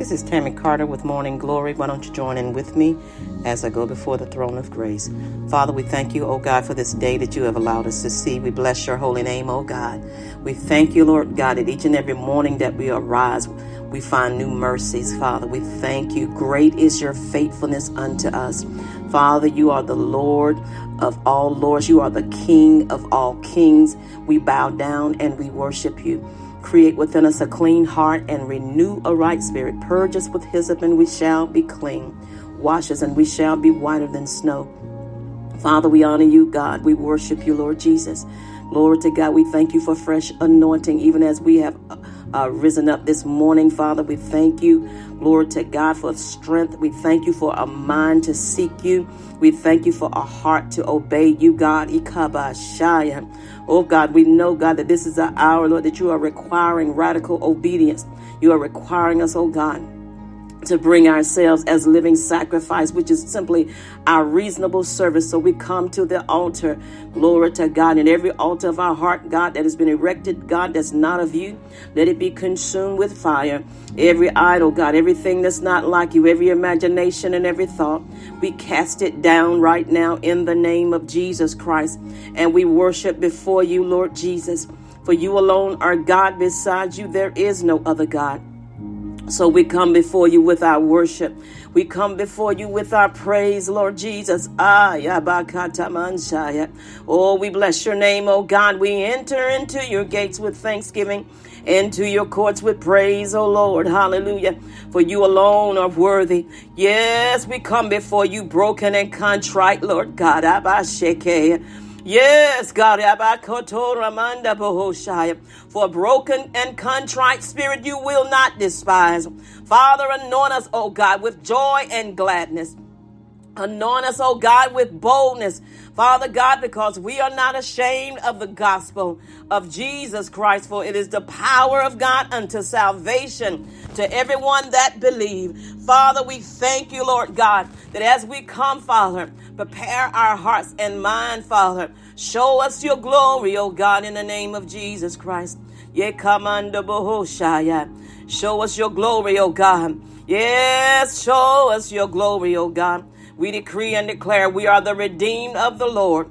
This is Tammy Carter with Morning Glory. Why don't you join in with me as I go before the throne of grace? Father, we thank you, O God, for this day that you have allowed us to see. We bless your holy name, O God. We thank you, Lord God, that each and every morning that we arise, we find new mercies, Father. We thank you. Great is your faithfulness unto us. Father, you are the Lord of all lords. You are the King of all kings. We bow down and we worship you. Create within us a clean heart and renew a right spirit. Purge us with hyssop and we shall be clean. Wash us and we shall be whiter than snow. Father, we honor you, God. We worship you, Lord Jesus. Lord to God, we thank you for fresh anointing, even as we have uh, risen up this morning, Father. We thank you, Lord to God, for strength. We thank you for a mind to seek you. We thank you for a heart to obey you, God. Ikabashaya. Oh God, we know, God, that this is our hour, Lord, that you are requiring radical obedience. You are requiring us, oh God, to bring ourselves as living sacrifice, which is simply our reasonable service. So we come to the altar, glory to God, and every altar of our heart, God, that has been erected, God, that's not of you, let it be consumed with fire. Every idol, God, everything that's not like you, every imagination and every thought, we cast it down right now in the name of Jesus Christ, and we worship before you, Lord Jesus. For you alone are God. Besides you, there is no other God. So we come before you with our worship. We come before you with our praise, Lord Jesus. Ah, Oh, we bless your name, oh God. We enter into your gates with thanksgiving, into your courts with praise, oh Lord. Hallelujah. For you alone are worthy. Yes, we come before you broken and contrite, Lord God. Yes, God, for a broken and contrite spirit you will not despise. Father, anoint us, O God, with joy and gladness. Anoint us, oh God, with boldness, Father God, because we are not ashamed of the gospel of Jesus Christ, for it is the power of God unto salvation to everyone that believe. Father, we thank you, Lord God, that as we come, Father, prepare our hearts and mind, Father. Show us your glory, O God, in the name of Jesus Christ. Ye commando bohoshaya. Show us your glory, O God. Yes, show us your glory, O God. We decree and declare we are the redeemed of the Lord.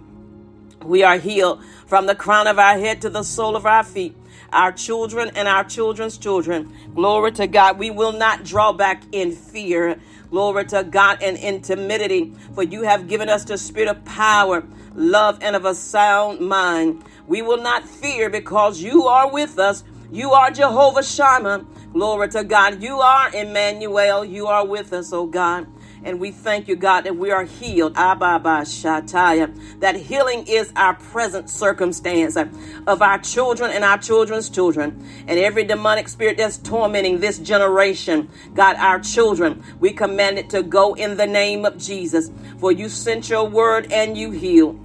We are healed from the crown of our head to the sole of our feet. Our children and our children's children. Glory to God. We will not draw back in fear. Glory to God and in timidity. For you have given us the spirit of power, love, and of a sound mind. We will not fear because you are with us. You are Jehovah Shammah. Glory to God. You are Emmanuel. You are with us, oh God. And we thank you, God, that we are healed. Ababa Shataya. That healing is our present circumstance of our children and our children's children. And every demonic spirit that's tormenting this generation, God, our children, we command it to go in the name of Jesus. For you sent your word and you heal.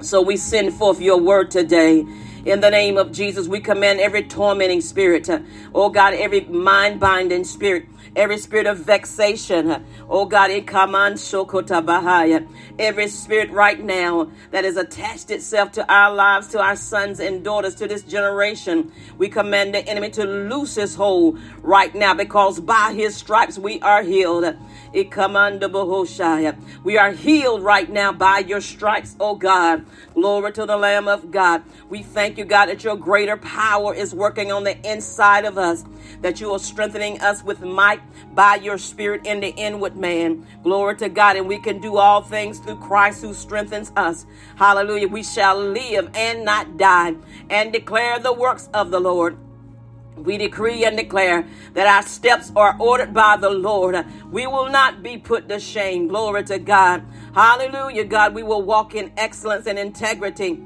So we send forth your word today. In the name of Jesus, we command every tormenting spirit, to, oh God, every mind binding spirit every spirit of vexation. Oh God, ikamand shokota bahaya. every spirit right now that has attached itself to our lives, to our sons and daughters, to this generation, we command the enemy to loose his hold right now because by his stripes we are healed. We are healed right now by your stripes, oh God. Glory to the Lamb of God. We thank you, God, that your greater power is working on the inside of us, that you are strengthening us with might by your spirit in the inward man. Glory to God. And we can do all things through Christ who strengthens us. Hallelujah. We shall live and not die and declare the works of the Lord. We decree and declare that our steps are ordered by the Lord. We will not be put to shame. Glory to God. Hallelujah, God. We will walk in excellence and integrity.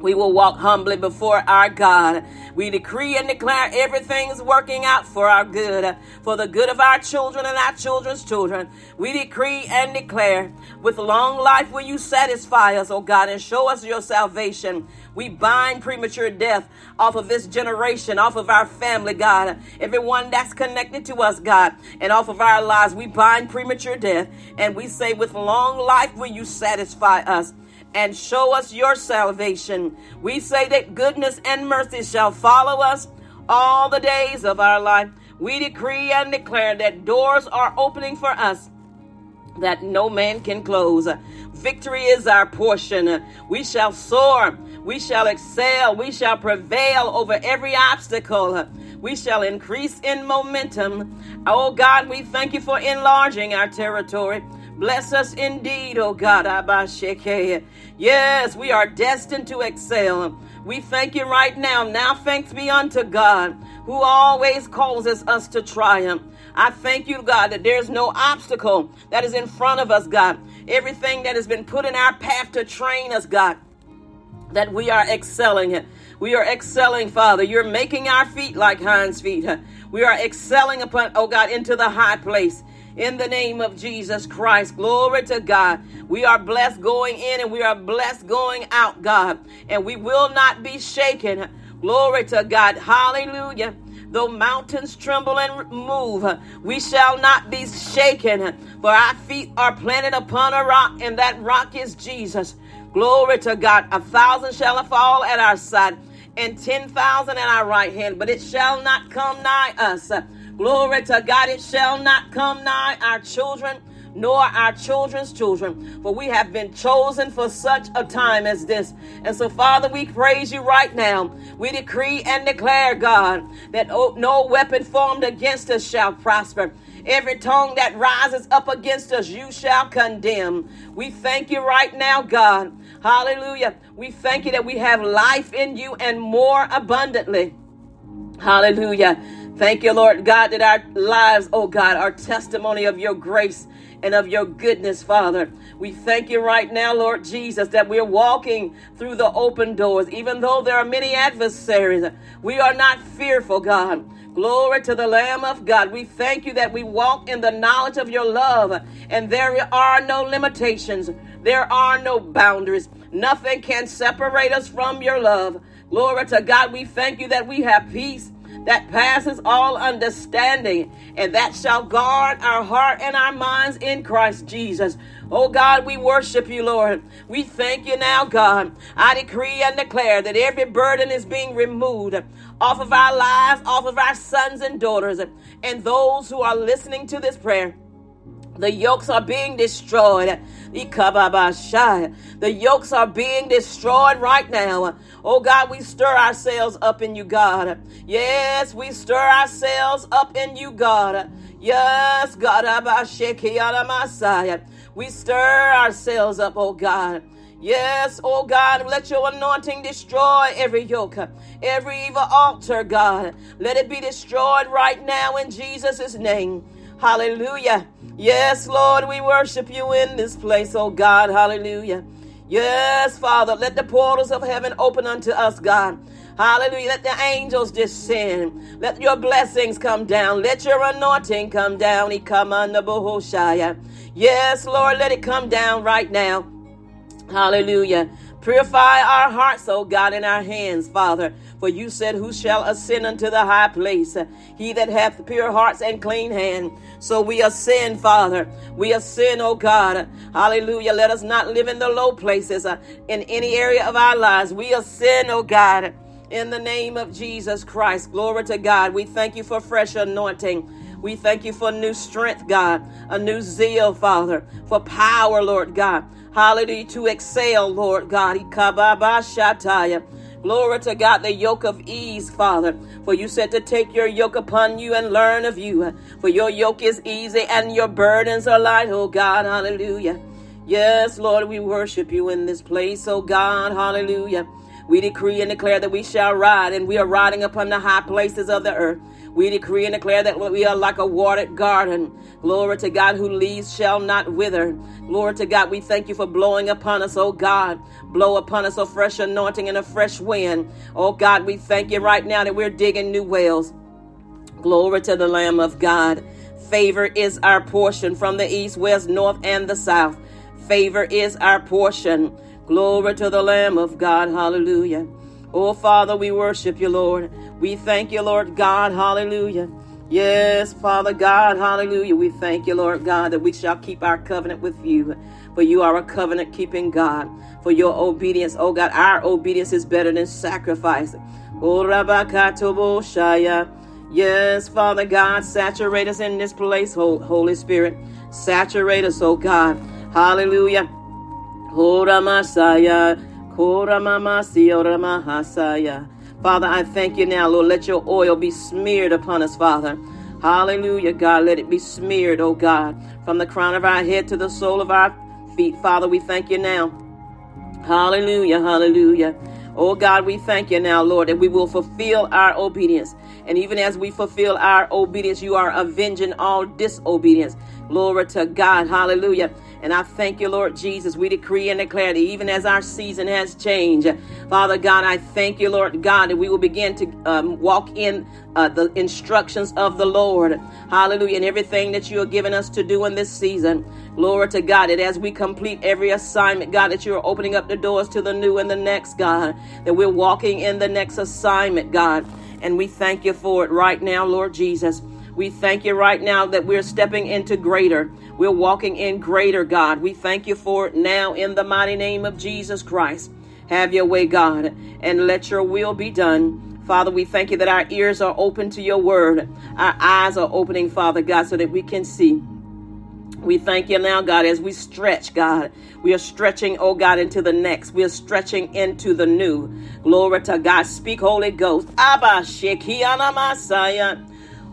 We will walk humbly before our God. We decree and declare everything's working out for our good, for the good of our children and our children's children. We decree and declare, with long life will you satisfy us, O God, and show us your salvation. We bind premature death off of this generation, off of our family, God. Everyone that's connected to us, God, and off of our lives, we bind premature death. And we say, with long life will you satisfy us and show us your salvation. We say that goodness and mercy shall follow us all the days of our life. We decree and declare that doors are opening for us that no man can close. Victory is our portion. We shall soar. We shall excel. We shall prevail over every obstacle. We shall increase in momentum. Oh God, we thank you for enlarging our territory. Bless us indeed, O God. Yes, we are destined to excel. We thank you right now. Now thanks be unto God who always causes us to triumph. I thank you, God, that there's no obstacle that is in front of us, God. Everything that has been put in our path to train us, God, that we are excelling. We are excelling, Father. You're making our feet like hinds' feet. We are excelling upon, oh God, into the high place in the name of Jesus Christ. Glory to God. We are blessed going in and we are blessed going out, God. And we will not be shaken. Glory to God. Hallelujah. Though mountains tremble and move, we shall not be shaken, for our feet are planted upon a rock, and that rock is Jesus. Glory to God. A thousand shall fall at our side, and ten thousand at our right hand, but it shall not come nigh us. Glory to God, it shall not come nigh our children nor our children's children, for we have been chosen for such a time as this. And so, Father, we praise you right now. We decree and declare, God, that no weapon formed against us shall prosper. Every tongue that rises up against us, you shall condemn. We thank you right now, God. Hallelujah. We thank you that we have life in you and more abundantly. Hallelujah. Thank you, Lord God, that our lives, oh God, are testimony of your grace and of your goodness, Father. We thank you right now, Lord Jesus, that we're walking through the open doors, even though there are many adversaries. We are not fearful, God. Glory to the Lamb of God. We thank you that we walk in the knowledge of your love, and there are no limitations, there are no boundaries. Nothing can separate us from your love. Glory to God. We thank you that we have peace that passes all understanding, and that shall guard our heart and our minds in Christ Jesus. Oh God, we worship you, Lord. We thank you now, God. I decree and declare that every burden is being removed off of our lives, off of our sons and daughters, and those who are listening to this prayer. The yokes are being destroyed. The yokes are being destroyed right now. Oh God, we stir ourselves up in you, God. Yes, we stir ourselves up in you, God. Yes, God. We stir ourselves up, oh God. Yes, oh God, let your anointing destroy every yoke, every evil altar, God. Let it be destroyed right now in Jesus' name. Hallelujah. Yes, Lord, we worship you in this place, oh God. Hallelujah. Yes, Father, let the portals of heaven open unto us, God. Hallelujah. Let the angels descend. Let your blessings come down. Let your anointing come down. Yes, Lord, let it come down right now. Hallelujah. Purify our hearts, O God, in our hands, Father. For you said, Who shall ascend unto the high place? He that hath pure hearts and clean hands. So we ascend, Father. We ascend, O God. Hallelujah. Let us not live in the low places uh, in any area of our lives. We ascend, O God, in the name of Jesus Christ. Glory to God. We thank you for fresh anointing. We thank you for new strength, God, a new zeal, Father, for power, Lord God. Hallelujah, to excel, Lord God. Glory to God, the yoke of ease, Father. For you said to take your yoke upon you and learn of you. For your yoke is easy and your burdens are light, oh God. Hallelujah. Yes, Lord, we worship you in this place, oh God. Hallelujah. We decree and declare that we shall ride, and we are riding upon the high places of the earth. We decree and declare that we are like a watered garden. Glory to God, who leaves shall not wither. Glory to God, we thank you for blowing upon us, oh God. Blow upon us a fresh anointing and a fresh wind. Oh God, we thank you right now that we're digging new wells. Glory to the Lamb of God. Favor is our portion from the east, west, north, and the south. Favor is our portion. Glory to the Lamb of God. Hallelujah. Oh, Father, we worship you, Lord. We thank you, Lord God. Hallelujah. Yes, Father God. Hallelujah. We thank you, Lord God, that we shall keep our covenant with you. For you are a covenant keeping God. For your obedience, oh God, our obedience is better than sacrifice. Oh. Yes, Father God, saturate us in this place, Holy Spirit. Saturate us, oh God. Hallelujah. Oh, Father, I thank you now, Lord. Let your oil be smeared upon us, Father. Hallelujah, God. Let it be smeared, oh God, from the crown of our head to the sole of our feet. Father, we thank you now. Hallelujah, hallelujah. Oh God, we thank you now, Lord, that we will fulfill our obedience. And even as we fulfill our obedience, you are avenging all disobedience. Glory to God. Hallelujah. And I thank you, Lord Jesus. We decree and declare that even as our season has changed, Father God, I thank you, Lord God, that we will begin to um, walk in uh, the instructions of the Lord. Hallelujah. And everything that you are giving us to do in this season. Glory to God. That as we complete every assignment, God, that you are opening up the doors to the new and the next, God. That we're walking in the next assignment, God. And we thank you for it right now, Lord Jesus. We thank you right now that we're stepping into greater. We're walking in greater, God. We thank you for it now in the mighty name of Jesus Christ. Have your way, God, and let your will be done. Father, we thank you that our ears are open to your word. Our eyes are opening, Father God, so that we can see. We thank you now, God, as we stretch, God. We are stretching, oh God, into the next. We are stretching into the new. Glory to God. Speak, Holy Ghost. Abba, Shekiana.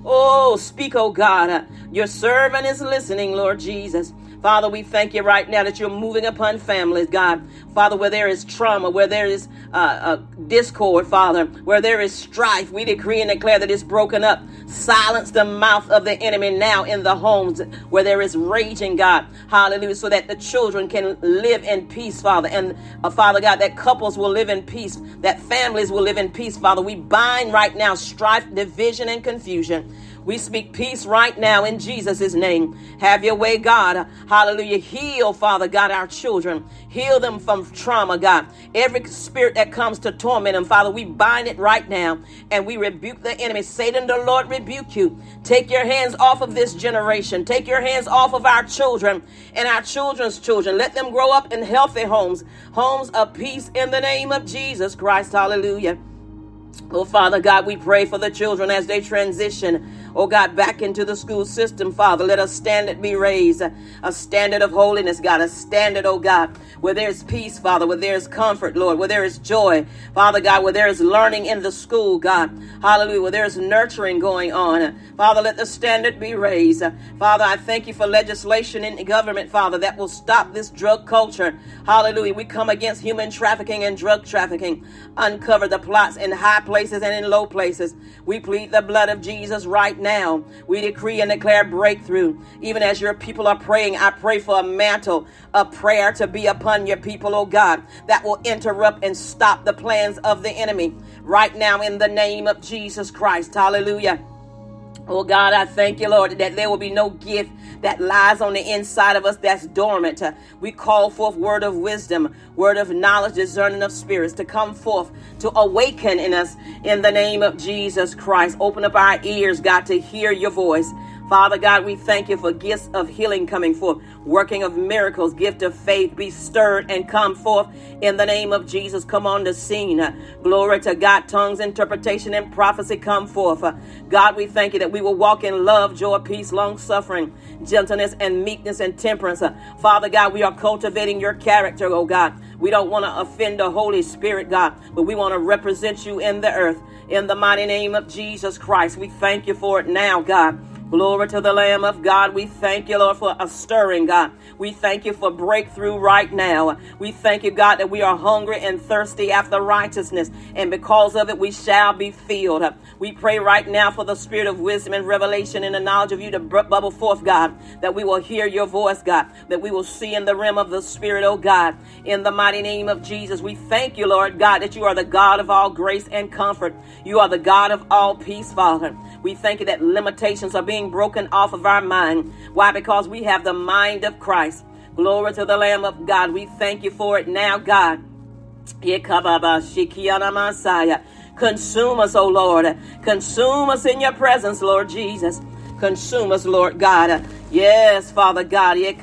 Oh, speak, oh God. Your servant is listening, Lord Jesus. Father, we thank you right now that you're moving upon families, God. Father, where there is trauma, where there is uh, uh, discord, Father, where there is strife, we decree and declare that it's broken up. Silence the mouth of the enemy now in the homes where there is raging, God. Hallelujah. So that the children can live in peace, Father. And uh, Father God, that couples will live in peace, that families will live in peace, Father. We bind right now strife, division, and confusion. We speak peace right now in Jesus' name. Have your way, God. Hallelujah. Heal, Father God, our children. Heal them from trauma, God. Every spirit that comes to torment them, Father, we bind it right now and we rebuke the enemy. Satan, the Lord rebuke you. Take your hands off of this generation. Take your hands off of our children and our children's children. Let them grow up in healthy homes, homes of peace in the name of Jesus Christ. Hallelujah. Oh, Father God, we pray for the children as they transition oh God, back into the school system, Father. Let a standard be raised, a standard of holiness, God, a standard, oh God, where there's peace, Father, where there's comfort, Lord, where there is joy, Father God, where there is learning in the school, God, hallelujah, where there's nurturing going on. Father, let the standard be raised. Father, I thank you for legislation in government, Father, that will stop this drug culture. Hallelujah. We come against human trafficking and drug trafficking. Uncover the plots in high places and in low places. We plead the blood of Jesus right now now. We decree and declare breakthrough. Even as your people are praying, I pray for a mantle of prayer to be upon your people, oh God, that will interrupt and stop the plans of the enemy right now in the name of Jesus Christ. Hallelujah. Oh God, I thank you, Lord, that there will be no gift that lies on the inside of us that's dormant. We call forth word of wisdom, word of knowledge, discerning of spirits to come forth, to awaken in us in the name of Jesus Christ. Open up our ears, God, to hear your voice. Father God, we thank you for gifts of healing coming forth, working of miracles, gift of faith be stirred and come forth in the name of Jesus. Come on the scene. Glory to God, tongues, interpretation, and prophecy come forth. God, we thank you that we will walk in love, joy, peace, long suffering, gentleness, and meekness and temperance. Father God, we are cultivating your character, oh God. We don't want to offend the Holy Spirit, God, but we want to represent you in the earth. In the mighty name of Jesus Christ, we thank you for it now, God. Glory to the Lamb of God. We thank you, Lord, for a stirring, God. We thank you for breakthrough right now. We thank you, God, that we are hungry and thirsty after righteousness, and because of it, we shall be filled. We pray right now for the spirit of wisdom and revelation and the knowledge of you to bubble forth, God, that we will hear your voice, God, that we will see in the realm of the spirit, oh God, in the mighty name of Jesus. We thank you, Lord God, that you are the God of all grace and comfort. You are the God of all peace, Father. We thank you that limitations are being broken off of our mind. Why? Because we have the mind of Christ. Glory to the Lamb of God. We thank you for it now, God. Consume us, O Lord. Consume us in your presence, Lord Jesus. Consume us, Lord God. Yes, Father God. In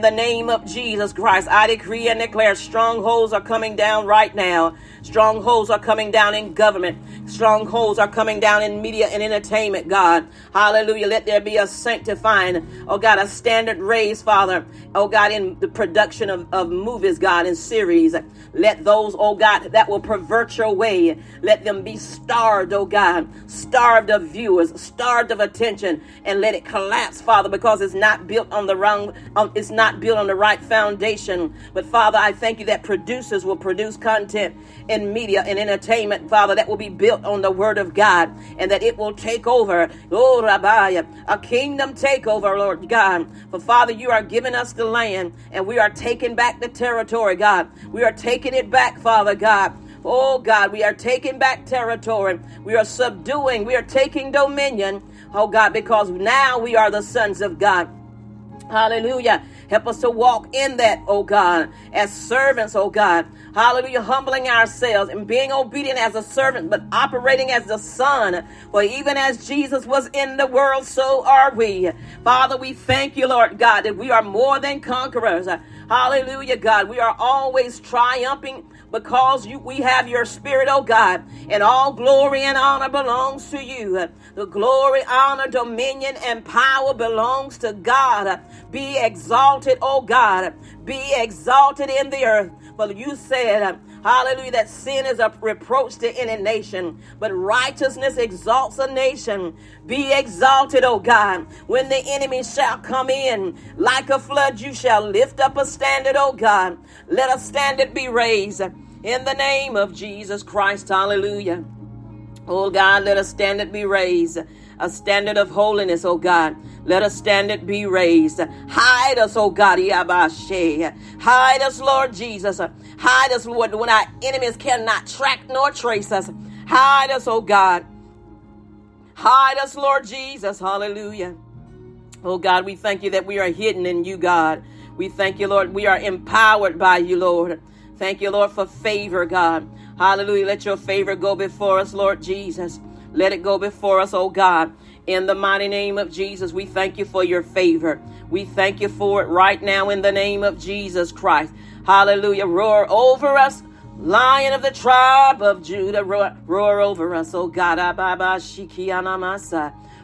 the name of Jesus Christ, I decree and declare strongholds are coming down right now. Strongholds are coming down in government. Strongholds are coming down in media and entertainment, God. Hallelujah. Let there be a sanctifying, oh God, a standard raised, Father. Oh God, in the production of, of movies, God, and series. Let those, oh God, that will pervert your way, let them be starved, oh God, starved of viewers, starved of attention, and let it collapse, Father, because it's not built on the wrong, um, it's not built on the right foundation. But Father, I thank you that producers will produce content in media and entertainment, Father, that will be built on the word of God and that it will take over. Oh, Rabbi, a kingdom takeover, Lord God. For Father, you are giving us the land and we are taking back the territory, God. We are taking it back, Father God. Oh God, we are taking back territory. We are subduing. We are taking dominion. Oh God, because now we are the sons of God. Hallelujah. Help us to walk in that, oh God, as servants, oh God. Hallelujah. Humbling ourselves and being obedient as a servant, but operating as the son. For even as Jesus was in the world, so are we. Father, we thank you, Lord God, that we are more than conquerors. Hallelujah, God. We are always triumphing because you, we have your spirit, oh God, and all glory and honor belongs to you. The glory, honor, dominion, and power belongs to God. Be exalted, oh God. Be exalted in the earth. For you said, hallelujah, that sin is a reproach to any nation, but righteousness exalts a nation. Be exalted, O God, when the enemy shall come in like a flood, you shall lift up a standard, O God. Let a standard be raised in the name of Jesus Christ. Hallelujah. Oh God, let a standard be raised. A standard of holiness, oh God. Let a standard be raised. Hide us, oh God. Yabashe. Hide us, Lord Jesus. Hide us, Lord, when our enemies cannot track nor trace us. Hide us, oh God. Hide us, Lord Jesus. Hallelujah. Oh God, we thank you that we are hidden in you, God. We thank you, Lord. We are empowered by you, Lord. Thank you, Lord, for favor, God. Hallelujah. Let your favor go before us, Lord Jesus. Let it go before us, oh God. In the mighty name of Jesus, we thank you for your favor. We thank you for it right now in the name of Jesus Christ. Hallelujah. Roar over us, Lion of the tribe of Judah. Roar, roar over us, oh God.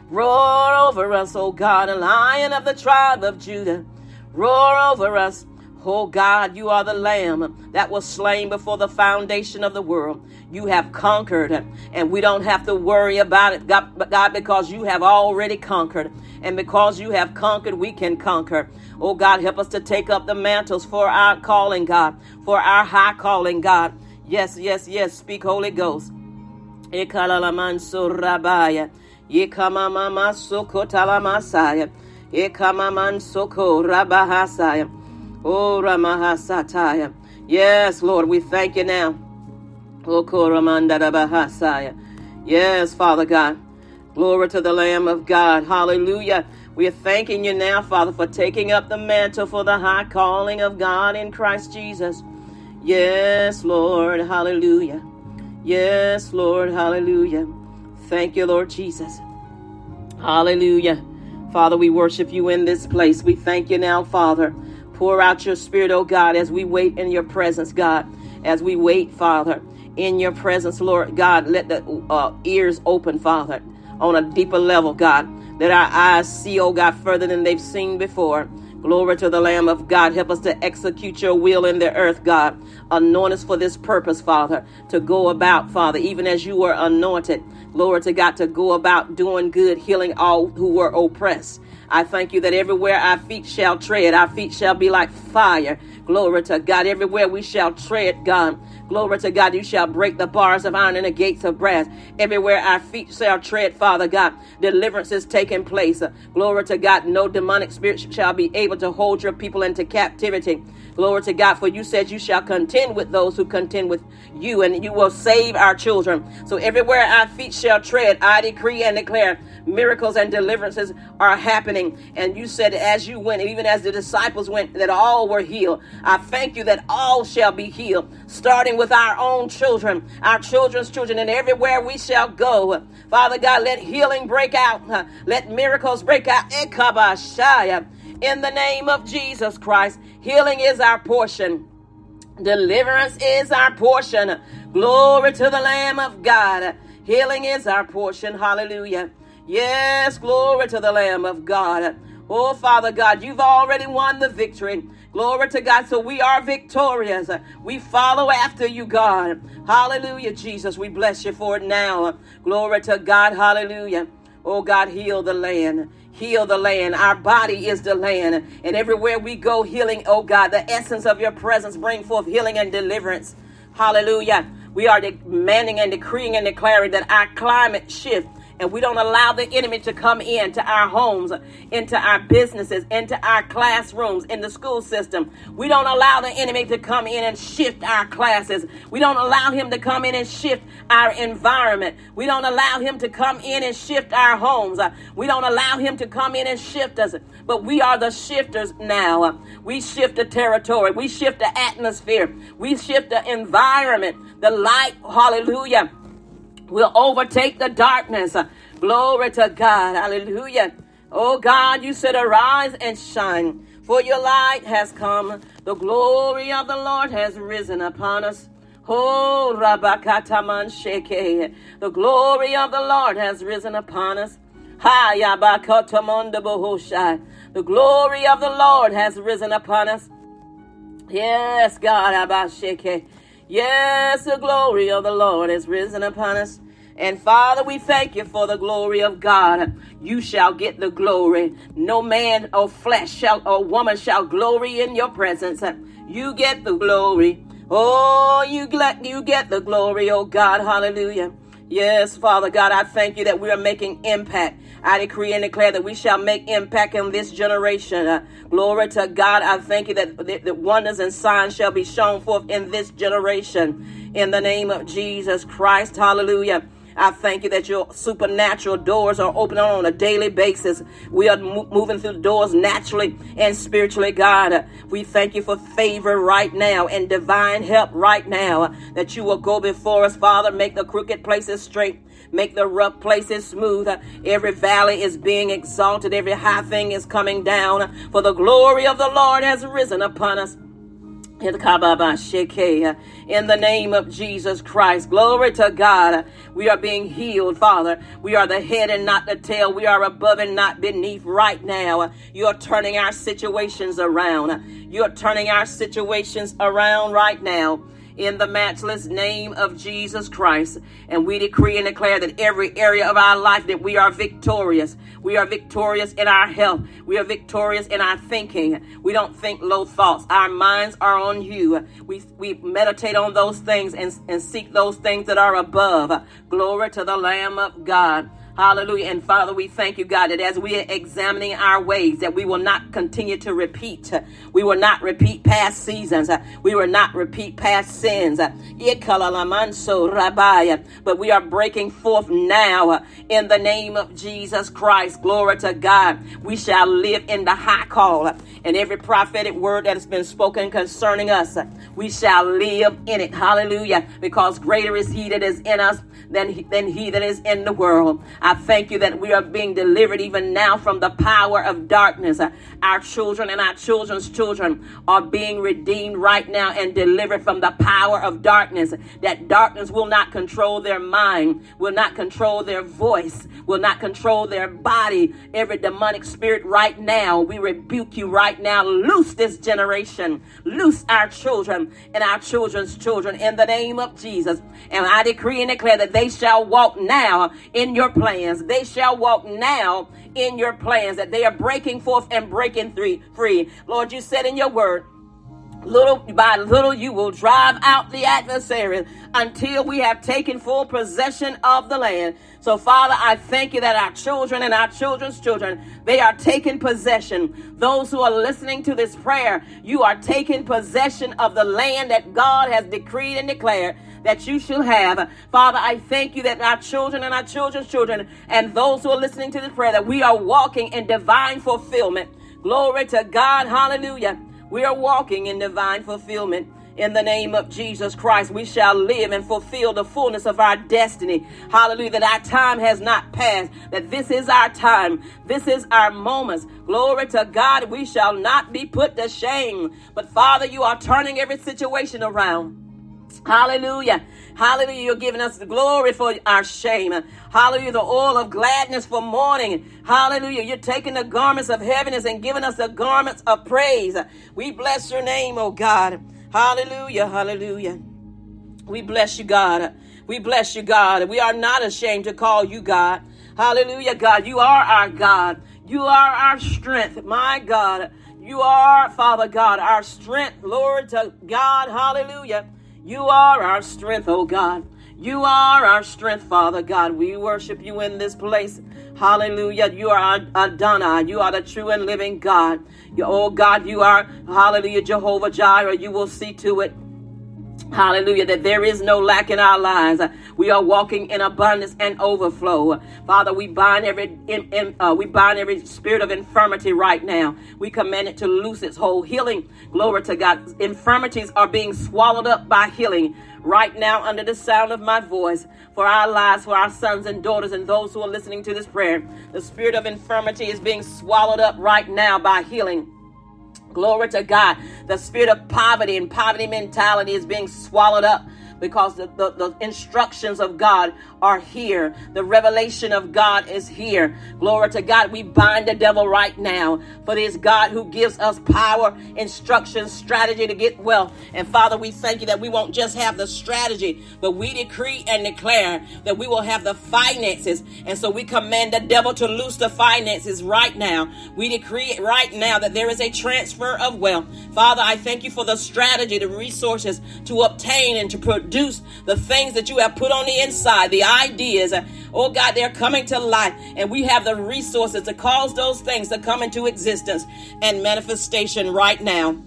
Roar over us, oh God, a lion of the tribe of Judah. Roar over us, Oh God, you are the lamb that was slain before the foundation of the world. You have conquered, and we don't have to worry about it, God, because you have already conquered. And because you have conquered, we can conquer. Oh God, help us to take up the mantles for our calling, God, for our high calling, God. Yes, yes, yes. Speak, Holy Ghost. Oh, Ramahasataya. Yes, Lord, we thank you now. Oh, Koramandadabahasaya. Yes, Father God. Glory to the Lamb of God. Hallelujah. We are thanking you now, Father, for taking up the mantle for the high calling of God in Christ Jesus. Yes, Lord. Hallelujah. Yes, Lord. Hallelujah. Thank you, Lord Jesus. Hallelujah. Father, we worship you in this place. We thank you now, Father. Pour out your spirit, oh God, as we wait in your presence, God. As we wait, Father, in your presence, Lord God, let the uh, ears open, Father, on a deeper level, God. Let our eyes see, oh God, further than they've seen before. Glory to the Lamb of God. Help us to execute your will in the earth, God. Anoint us for this purpose, Father, to go about, Father, even as you were anointed. Glory to God, to go about doing good, healing all who were oppressed. I thank you that everywhere our feet shall tread, our feet shall be like fire. Glory to God. Everywhere we shall tread, God. Glory to God. You shall break the bars of iron and the gates of brass. Everywhere our feet shall tread, Father God, deliverance is taking place. Glory to God. No demonic spirit shall be able to hold your people into captivity. Glory to God, for you said you shall contend with those who contend with you, and you will save our children. So everywhere our feet shall tread, I decree and declare miracles and deliverances are happening. And you said, as you went, even as the disciples went, that all were healed. I thank you that all shall be healed, starting with our own children, our children's children, and everywhere we shall go. Father God, let healing break out, let miracles break out in the name of Jesus Christ. Healing is our portion. Deliverance is our portion. Glory to the Lamb of God. Healing is our portion. Hallelujah. Yes, glory to the Lamb of God. Oh, Father God, you've already won the victory. Glory to God. So we are victorious. We follow after you, God. Hallelujah, Jesus. We bless you for it now. Glory to God. Hallelujah. Oh, God, heal the land heal the land. Our body is the land. And everywhere we go, healing, oh God, the essence of your presence bring forth healing and deliverance. Hallelujah. We are demanding and decreeing and declaring that our climate shift and we don't allow the enemy to come into our homes, into our businesses, into our classrooms, in the school system. We don't allow the enemy to come in and shift our classes. We don't allow him to come in and shift our environment. We don't allow him to come in and shift our homes. We don't allow him to come in and shift us. But we are the shifters now. We shift the territory. We shift the atmosphere. We shift the environment. The light, hallelujah will overtake the darkness. Glory to God. Hallelujah. Oh God, you said, Arise and shine, for your light has come. The glory of the Lord has risen upon us. Oh, Rabakataman Sheke. The glory of the Lord has risen upon us. The glory of the Lord has risen upon us. Yes, God, Abasheke. Yes, the glory of the Lord has risen upon us. And Father, we thank you for the glory of God. You shall get the glory. No man or flesh shall or woman shall glory in your presence. You get the glory. Oh, you get, you get the glory, oh God. Hallelujah. Yes, Father God, I thank you that we are making impact. I decree and declare that we shall make impact in this generation. Uh, glory to God. I thank you that, that, that wonders and signs shall be shown forth in this generation. In the name of Jesus Christ. Hallelujah. I thank you that your supernatural doors are opening on a daily basis. We are mo- moving through the doors naturally and spiritually, God. We thank you for favor right now and divine help right now that you will go before us, Father. Make the crooked places straight. Make the rough places smooth. Every valley is being exalted. Every high thing is coming down. For the glory of the Lord has risen upon us. In the name of Jesus Christ. Glory to God. We are being healed, Father. We are the head and not the tail. We are above and not beneath right now. You're turning our situations around. You're turning our situations around right now in the matchless name of Jesus Christ. And we decree and declare that every area of our life that we are victorious. We are victorious in our health. We are victorious in our thinking. We don't think low thoughts. Our minds are on you. We, we meditate on those things and, and seek those things that are above. Glory to the Lamb of God. Hallelujah. And Father, we thank you, God, that as we are examining our ways, that we will not continue to repeat. We will not repeat past seasons. We will not repeat past sins. But we are breaking forth now in the name of Jesus Christ. Glory to God. We shall live in the high call. And every prophetic word that has been spoken concerning us, we shall live in it. Hallelujah. Because greater is he that is in us than he, than he that is in the world. I thank you that we are being delivered even now from the power of darkness. Uh, our children and our children's children are being redeemed right now and delivered from the power of darkness. That darkness will not control their mind, will not control their voice, will not control their body. Every demonic spirit right now, we rebuke you right now. Loose this generation, loose our children and our children's children in the name of Jesus. And I decree and declare that they shall walk now in your plans. They shall walk now in your plans, that they are breaking forth and breaking free. free. Lord, you said in your word, Little by little, you will drive out the adversary until we have taken full possession of the land. So, Father, I thank you that our children and our children's children, they are taking possession. Those who are listening to this prayer, you are taking possession of the land that God has decreed and declared that you shall have. Father, I thank you that our children and our children's children and those who are listening to this prayer, that we are walking in divine fulfillment. Glory to God. Hallelujah. We are walking in divine fulfillment. In the name of Jesus Christ, we shall live and fulfill the fullness of our destiny. Hallelujah. That our time has not passed, that this is our time, this is our moments. Glory to God, we shall not be put to shame. But Father, you are turning every situation around. Hallelujah. Hallelujah. You're giving us the glory for our shame. Hallelujah. The oil of gladness for mourning. Hallelujah. You're taking the garments of heaviness and giving us the garments of praise. We bless your name, oh God. Hallelujah. Hallelujah. We bless you, God. We bless you, God. We are not ashamed to call you God. Hallelujah, God. You are our God. You are our strength, my God. You are, Father God, our strength. Lord to God. Hallelujah. You are our strength, oh God. You are our strength, Father God. We worship you in this place. Hallelujah. You are Adonai. You are the true and living God. You, oh God, you are, hallelujah, Jehovah Jireh. You will see to it Hallelujah, that there is no lack in our lives. We are walking in abundance and overflow. Father, we bind every in, in, uh, we bind every spirit of infirmity right now. We command it to loose its whole healing. Glory to God. Infirmities are being swallowed up by healing right now under the sound of my voice for our lives, for our sons and daughters, and those who are listening to this prayer. The spirit of infirmity is being swallowed up right now by healing. Glory to God. The spirit of poverty and poverty mentality is being swallowed up because the, the, the, instructions of God are here. The revelation of God is here. Glory to God. We bind the devil right now. For it is God who gives us power, instruction, strategy to get wealth. And Father, we thank you that we won't just have the strategy, but we decree and declare that we will have the finances. And so we command the devil to loose the finances right now. We decree right now that there is a transfer of wealth. Father, I thank you for the strategy, the resources to obtain and to produce the things that you have put on the inside, the ideas. Oh God, they're coming to life, and we have the resources to cause those things to come into existence and manifestation right now.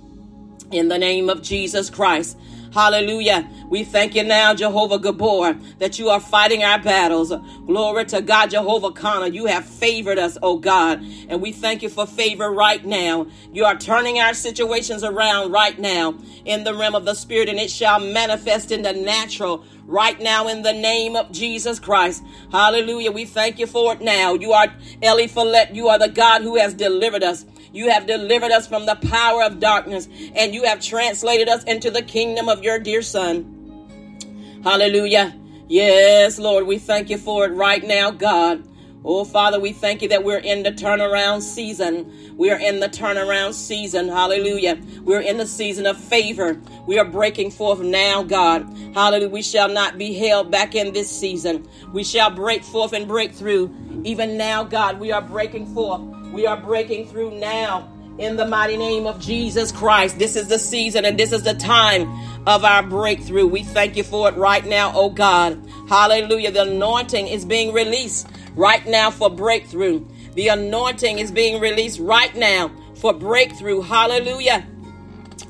In the name of Jesus Christ. Hallelujah. We thank you now, Jehovah Gabor, that you are fighting our battles. Glory to God, Jehovah Kana. You have favored us, oh God. And we thank you for favor right now. You are turning our situations around right now in the realm of the Spirit, and it shall manifest in the natural right now in the name of Jesus Christ. Hallelujah. We thank you for it now. You are Eli Follette. You are the God who has delivered us. You have delivered us from the power of darkness, and you have translated us into the kingdom of your dear Son. Hallelujah. Yes, Lord, we thank you for it right now, God. Oh, Father, we thank you that we're in the turnaround season. We are in the turnaround season. Hallelujah. We're in the season of favor. We are breaking forth now, God. Hallelujah. We shall not be held back in this season. We shall break forth and break through. Even now, God, we are breaking forth. We are breaking through now in the mighty name of Jesus Christ. This is the season and this is the time of our breakthrough. We thank you for it right now, oh God. Hallelujah. The anointing is being released right now for breakthrough. The anointing is being released right now for breakthrough. Hallelujah.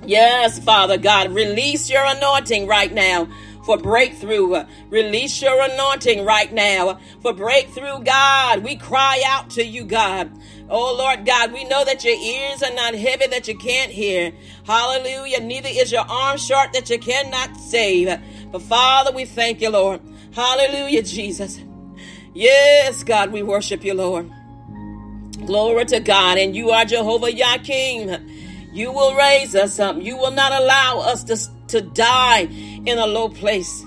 Yes, Father God, release your anointing right now for breakthrough. Release your anointing right now for breakthrough, God. We cry out to you, God. Oh Lord God, we know that your ears are not heavy that you can't hear. Hallelujah. Neither is your arm short that you cannot save. But Father, we thank you, Lord. Hallelujah, Jesus. Yes, God, we worship you, Lord. Glory to God. And you are Jehovah Yakim. You will raise us up. You will not allow us to, to die in a low place,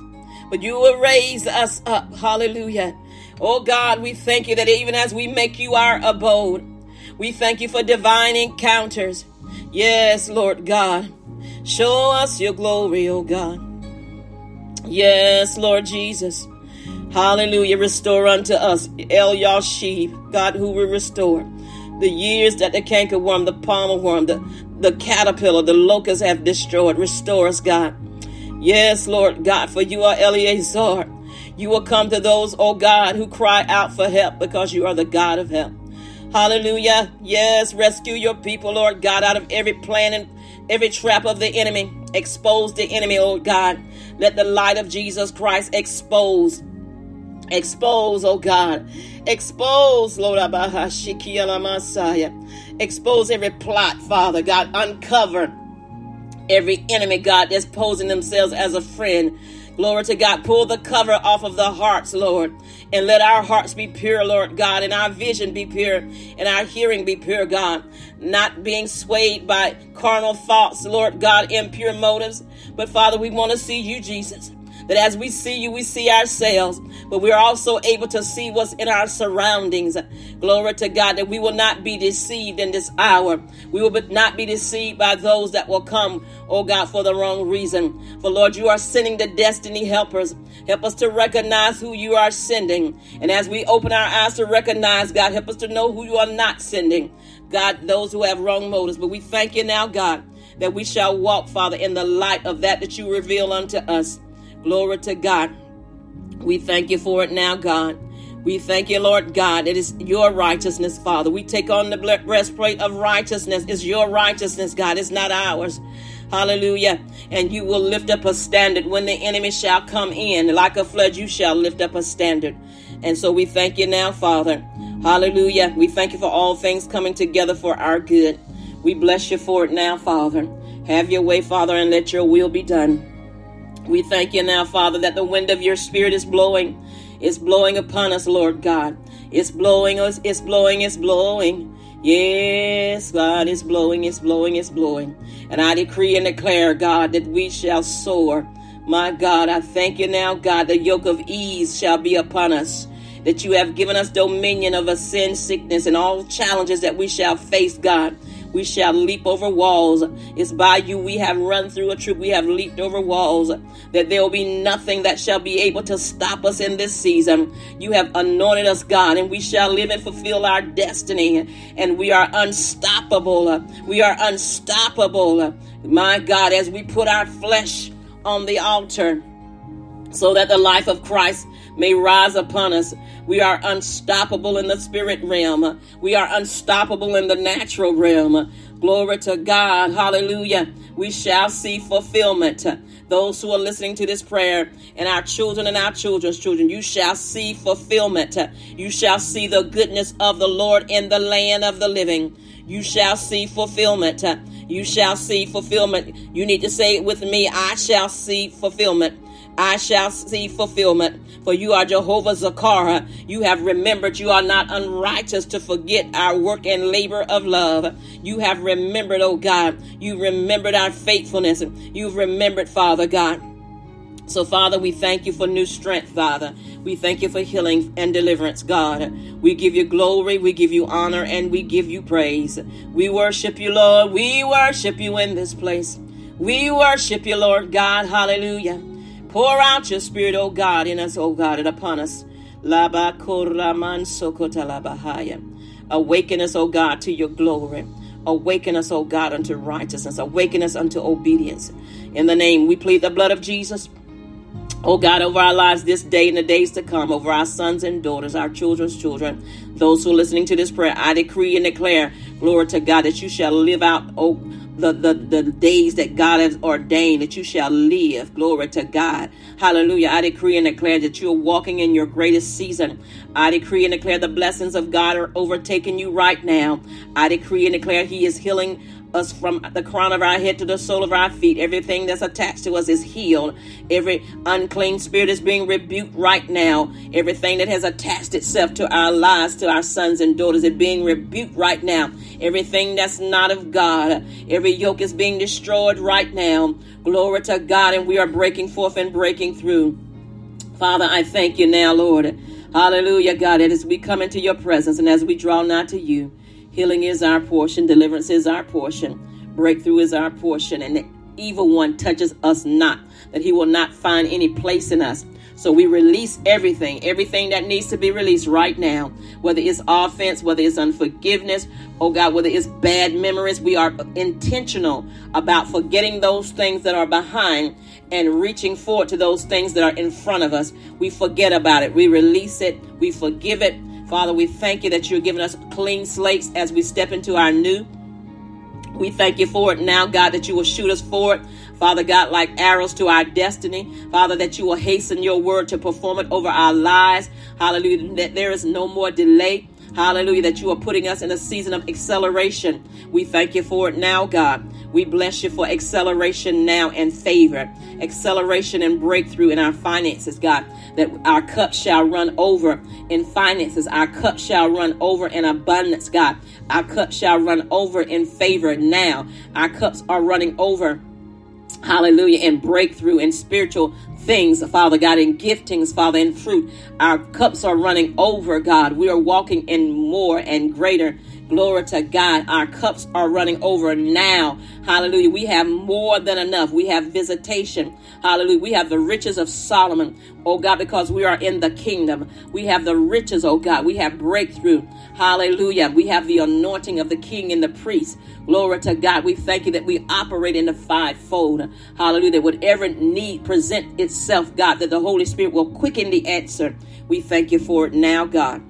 but you will raise us up. Hallelujah. Oh God, we thank you that even as we make you our abode, we thank you for divine encounters. Yes, Lord God. Show us your glory, oh God. Yes, Lord Jesus. Hallelujah. Restore unto us El Yashib, God who will restore the years that the cankerworm, the palmer worm, the, the caterpillar, the locust have destroyed. Restore us, God. Yes, Lord God, for you are Eleazar. You will come to those, oh God, who cry out for help because you are the God of help. Hallelujah. Yes, rescue your people, Lord God, out of every plan and every trap of the enemy. Expose the enemy, oh God. Let the light of Jesus Christ expose. Expose, oh God. Expose, Lord Messiah. Expose every plot, Father God. Uncover every enemy, God, that's posing themselves as a friend. Glory to God. Pull the cover off of the hearts, Lord. And let our hearts be pure, Lord God, and our vision be pure, and our hearing be pure, God. Not being swayed by carnal thoughts, Lord God, impure motives. But Father, we want to see you, Jesus that as we see you, we see ourselves, but we're also able to see what's in our surroundings. Glory to God that we will not be deceived in this hour. We will not be deceived by those that will come, oh God, for the wrong reason. For Lord, you are sending the destiny helpers. Help us to recognize who you are sending. And as we open our eyes to recognize, God, help us to know who you are not sending. God, those who have wrong motives. But we thank you now, God, that we shall walk, Father, in the light of that that you reveal unto us. Glory to God. We thank you for it now, God. We thank you, Lord God. It is your righteousness, Father. We take on the breastplate of righteousness. It's your righteousness, God. It's not ours. Hallelujah. And you will lift up a standard when the enemy shall come in. Like a flood, you shall lift up a standard. And so we thank you now, Father. Hallelujah. We thank you for all things coming together for our good. We bless you for it now, Father. Have your way, Father, and let your will be done. We thank you now, Father, that the wind of your spirit is blowing. It's blowing upon us, Lord God. It's blowing us, it's blowing, it's blowing. Yes, God, it's blowing, it's blowing, it's blowing. And I decree and declare, God, that we shall soar. My God, I thank you now, God, the yoke of ease shall be upon us. That you have given us dominion over sin, sickness, and all challenges that we shall face, God we shall leap over walls. It's by you we have run through a troop, we have leaped over walls, that there will be nothing that shall be able to stop us in this season. You have anointed us, God, and we shall live and fulfill our destiny, and we are unstoppable. We are unstoppable, my God, as we put our flesh on the altar so that the life of Christ may rise upon us. We are unstoppable in the spirit realm. We are unstoppable in the natural realm. Glory to God. Hallelujah. We shall see fulfillment. Those who are listening to this prayer and our children and our children's children, you shall see fulfillment. You shall see the goodness of the Lord in the land of the living. You shall see fulfillment. You shall see fulfillment. You need to say it with me. I shall see fulfillment. I shall see fulfillment. For you are Jehovah Zakar. You have remembered you are not unrighteous to forget our work and labor of love. You have remembered, oh God. You remembered our faithfulness. You've remembered, Father God. So, Father, we thank you for new strength, Father. We thank you for healing and deliverance, God. We give you glory, we give you honor, and we give you praise. We worship you, Lord. We worship you in this place. We worship you, Lord God. Hallelujah. Pour out your spirit, O God, in us, O God, and upon us. Awaken us, O God, to your glory. Awaken us, O God, unto righteousness. Awaken us unto obedience. In the name, we plead the blood of Jesus. Oh God, over our lives this day and the days to come, over our sons and daughters, our children's children, those who are listening to this prayer, I decree and declare, glory to God, that you shall live out, oh the, the, the days that God has ordained that you shall live. Glory to God. Hallelujah. I decree and declare that you're walking in your greatest season. I decree and declare the blessings of God are overtaking you right now. I decree and declare He is healing us from the crown of our head to the sole of our feet. Everything that's attached to us is healed. Every unclean spirit is being rebuked right now. Everything that has attached itself to our lives, to our sons and daughters, is being rebuked right now. Everything that's not of God, every yoke is being destroyed right now. Glory to God, and we are breaking forth and breaking through. Father, I thank you now, Lord. Hallelujah, God, as we come into your presence and as we draw nigh to you, healing is our portion, deliverance is our portion, breakthrough is our portion, and the evil one touches us not, that he will not find any place in us. So we release everything, everything that needs to be released right now, whether it's offense, whether it's unforgiveness, oh God, whether it's bad memories. We are intentional about forgetting those things that are behind and reaching forward to those things that are in front of us. We forget about it, we release it, we forgive it. Father, we thank you that you're giving us clean slates as we step into our new. We thank you for it now, God, that you will shoot us forward. Father God, like arrows to our destiny. Father, that you will hasten your word to perform it over our lives. Hallelujah. That there is no more delay. Hallelujah. That you are putting us in a season of acceleration. We thank you for it now, God. We bless you for acceleration now and favor, acceleration and breakthrough in our finances, God. That our cup shall run over in finances. Our cup shall run over in abundance, God. Our cup shall run over in favor now. Our cups are running over hallelujah, and breakthrough and spiritual things, Father God, and giftings, Father, and fruit. Our cups are running over, God. We are walking in more and greater. Glory to God. Our cups are running over now. Hallelujah. We have more than enough. We have visitation. Hallelujah. We have the riches of Solomon, oh God, because we are in the kingdom. We have the riches, oh God. We have breakthrough. Hallelujah. We have the anointing of the king and the priest. Glory to God. We thank you that we operate in the fivefold. Hallelujah. That whatever need present itself, God, that the Holy Spirit will quicken the answer. We thank you for it now, God.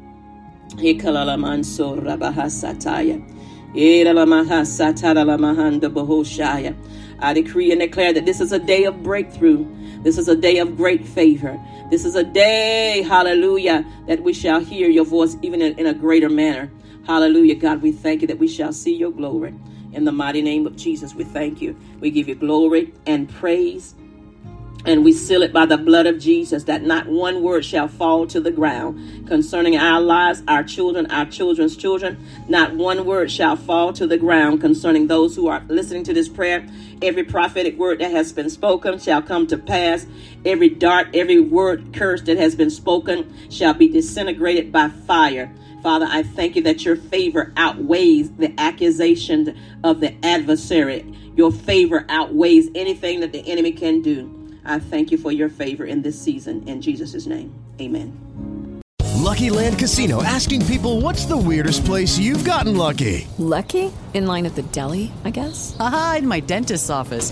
I decree and declare that this is a day of breakthrough. This is a day of great favor. This is a day, hallelujah, that we shall hear your voice even in, in a greater manner. Hallelujah, God, we thank you that we shall see your glory. In the mighty name of Jesus, we thank you. We give you glory and praise and we seal it by the blood of Jesus that not one word shall fall to the ground concerning our lives, our children, our children's children. Not one word shall fall to the ground concerning those who are listening to this prayer. Every prophetic word that has been spoken shall come to pass. Every dart, every word curse that has been spoken shall be disintegrated by fire. Father, I thank you that your favor outweighs the accusation of the adversary. Your favor outweighs anything that the enemy can do. I thank you for your favor in this season. In Jesus' name, amen. Lucky Land Casino asking people what's the weirdest place you've gotten lucky? Lucky? In line at the deli, I guess? Aha, in my dentist's office.